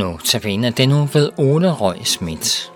Notabene den nu ved Ole Røg Schmidt.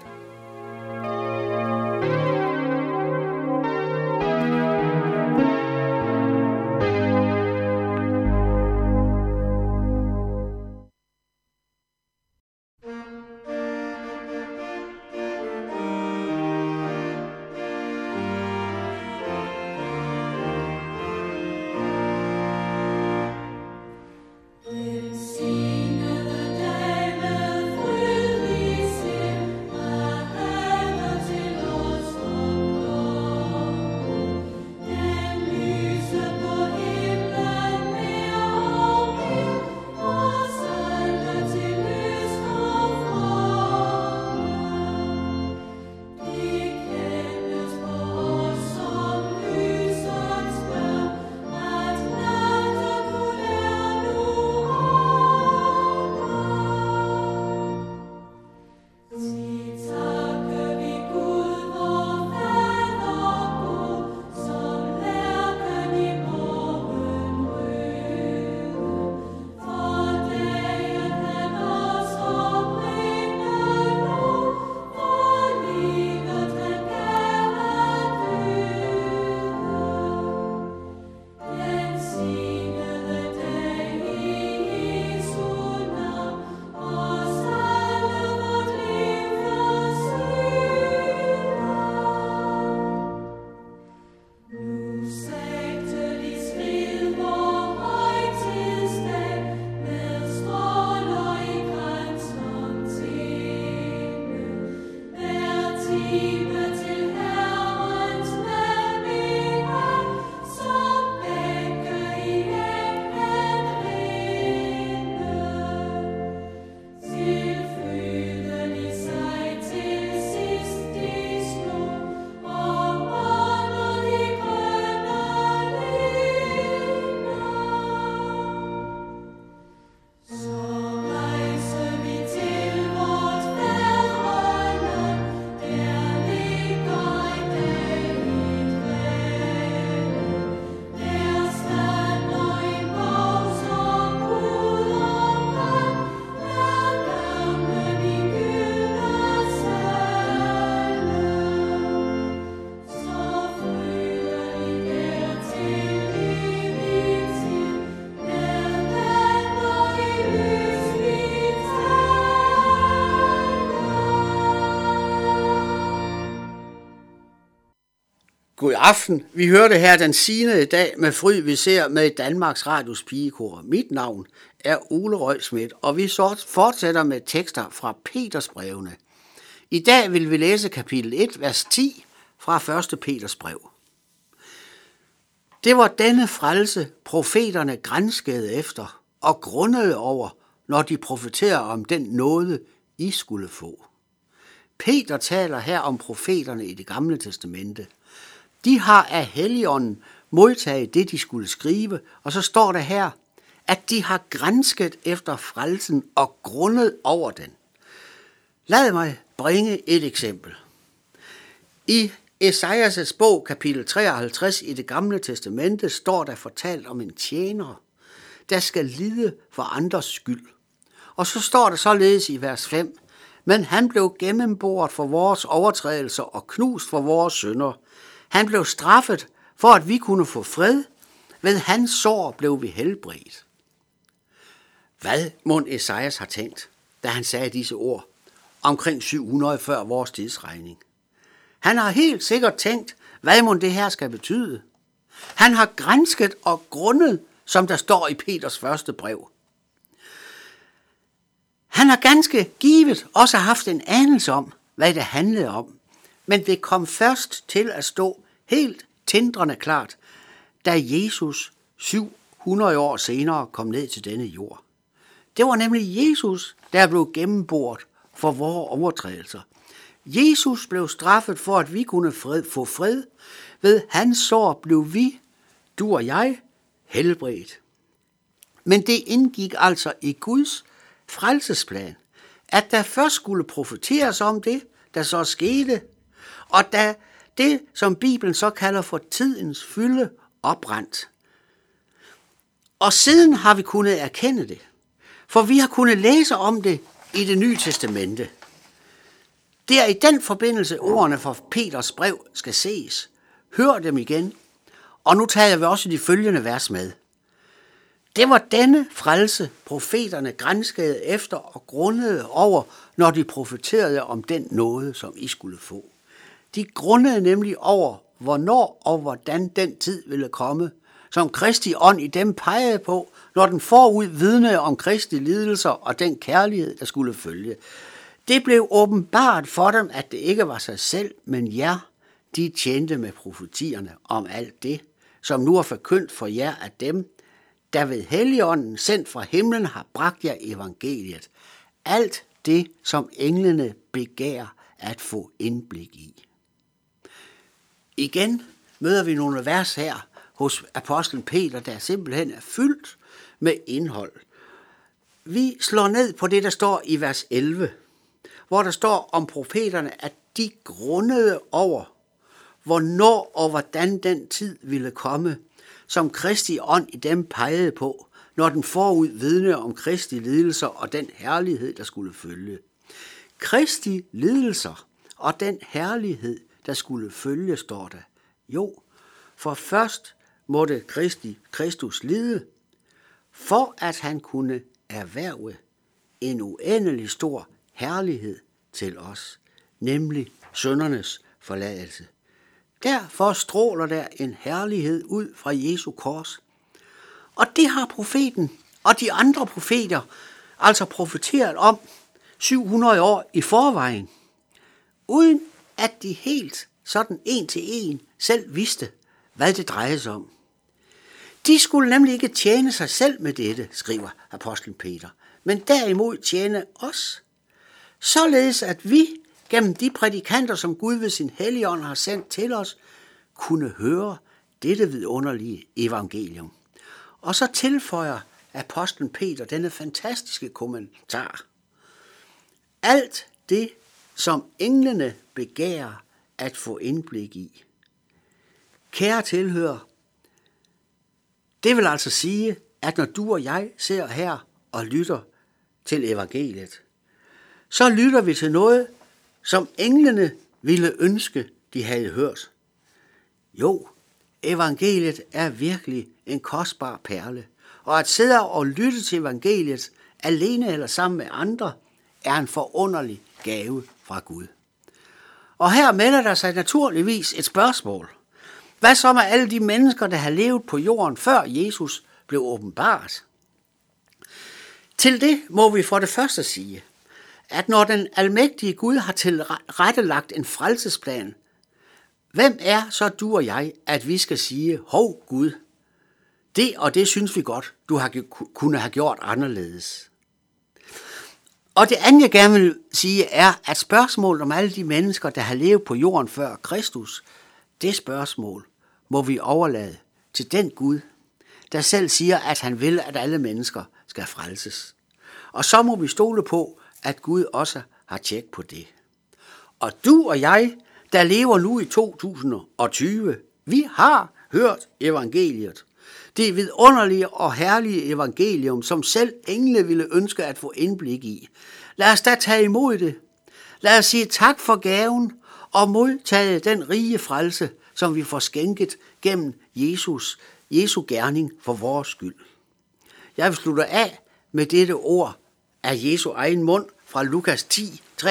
God aften. Vi hørte her den sine i dag med Fry, vi ser med Danmarks Radios pigekor. Mit navn er Ole Røgsmidt, og vi fortsætter med tekster fra Peters brevene. I dag vil vi læse kapitel 1, vers 10 fra 1. Peters brev. Det var denne frelse, profeterne grænskede efter og grundede over, når de profeterer om den nåde, I skulle få. Peter taler her om profeterne i det gamle testamente – de har af Helligånden modtaget det, de skulle skrive, og så står der her, at de har grænsket efter frelsen og grundet over den. Lad mig bringe et eksempel. I Esajas' bog, kapitel 53 i det gamle testamente, står der fortalt om en tjener, der skal lide for andres skyld. Og så står der således i vers 5, men han blev gennemboret for vores overtrædelser og knust for vores synder. Han blev straffet for, at vi kunne få fred. Ved hans sår blev vi helbredt. Hvad mund Esajas har tænkt, da han sagde disse ord, omkring 700 før vores tidsregning? Han har helt sikkert tænkt, hvad må det her skal betyde? Han har grænsket og grundet, som der står i Peters første brev. Han har ganske givet også haft en anelse om, hvad det handlede om, men det kom først til at stå helt tindrende klart, da Jesus 700 år senere kom ned til denne jord. Det var nemlig Jesus, der blev gennemboret for vores overtrædelser. Jesus blev straffet for, at vi kunne fred, få fred. Ved hans sår blev vi, du og jeg, helbredt. Men det indgik altså i Guds frelsesplan, at der først skulle profeteres om det, der så skete, og da det, som Bibelen så kalder for tidens fylde, opbrændt. Og siden har vi kunnet erkende det, for vi har kunnet læse om det i det nye testamente. Det er i den forbindelse ordene fra Peters brev skal ses. Hør dem igen. Og nu tager vi også de følgende vers med. Det var denne frelse, profeterne grænskede efter og grundede over, når de profeterede om den nåde, som I skulle få. De grundede nemlig over, hvornår og hvordan den tid ville komme, som Kristi ånd i dem pegede på, når den forud vidnede om Kristi lidelser og den kærlighed, der skulle følge. Det blev åbenbart for dem, at det ikke var sig selv, men jer, de tjente med profetierne om alt det, som nu er forkyndt for jer af dem, der ved Helligånden sendt fra himlen har bragt jer evangeliet. Alt det, som englene begær at få indblik i. Igen møder vi nogle vers her hos apostlen Peter, der simpelthen er fyldt med indhold. Vi slår ned på det, der står i vers 11, hvor der står om profeterne, at de grundede over, hvornår og hvordan den tid ville komme, som Kristi ånd i dem pegede på, når den forud vidne om Kristi lidelser og den herlighed, der skulle følge. Kristi lidelser og den herlighed, der skulle følge, står der. Jo, for først måtte Kristi, Kristus lide, for at han kunne erhverve en uendelig stor herlighed til os, nemlig søndernes forladelse. Derfor stråler der en herlighed ud fra Jesu kors. Og det har profeten og de andre profeter altså profeteret om 700 år i forvejen, uden at de helt sådan en til en selv vidste, hvad det drejede sig om. De skulle nemlig ikke tjene sig selv med dette, skriver apostlen Peter, men derimod tjene os. Således at vi gennem de prædikanter, som Gud ved sin helligånd har sendt til os, kunne høre dette vidunderlige evangelium. Og så tilføjer apostlen Peter denne fantastiske kommentar. Alt det, som englene begærer at få indblik i. Kære tilhører, det vil altså sige, at når du og jeg ser her og lytter til evangeliet, så lytter vi til noget, som englene ville ønske, de havde hørt. Jo, evangeliet er virkelig en kostbar perle, og at sidde og lytte til evangeliet alene eller sammen med andre, er en forunderlig gave fra Gud. Og her melder der sig naturligvis et spørgsmål. Hvad så med alle de mennesker, der har levet på jorden før Jesus blev åbenbart? Til det må vi for det første sige, at når den almægtige Gud har tilrettelagt en frelsesplan, hvem er så du og jeg, at vi skal sige, hov Gud, det og det synes vi godt, du har kunne have gjort anderledes. Og det andet, jeg gerne vil sige, er, at spørgsmålet om alle de mennesker, der har levet på jorden før Kristus, det spørgsmål må vi overlade til den Gud, der selv siger, at han vil, at alle mennesker skal frelses. Og så må vi stole på, at Gud også har tjek på det. Og du og jeg, der lever nu i 2020, vi har hørt evangeliet. Det vidunderlige og herlige evangelium, som selv engle ville ønske at få indblik i. Lad os da tage imod det. Lad os sige tak for gaven og modtage den rige frelse, som vi får skænket gennem Jesus, Jesu gerning for vores skyld. Jeg vil slutte af med dette ord af Jesu egen mund fra Lukas 10, 23-24.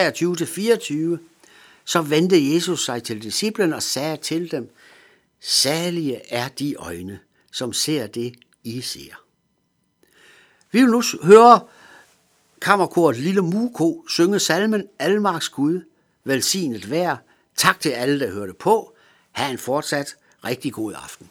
Så vendte Jesus sig til disciplen og sagde til dem, Salige er de øjne, som ser det, I ser. Vi vil nu høre kammerkoret Lille Muko synge salmen Almarks Gud, velsignet vær. Tak til alle, der hørte på. Ha' en fortsat rigtig god aften.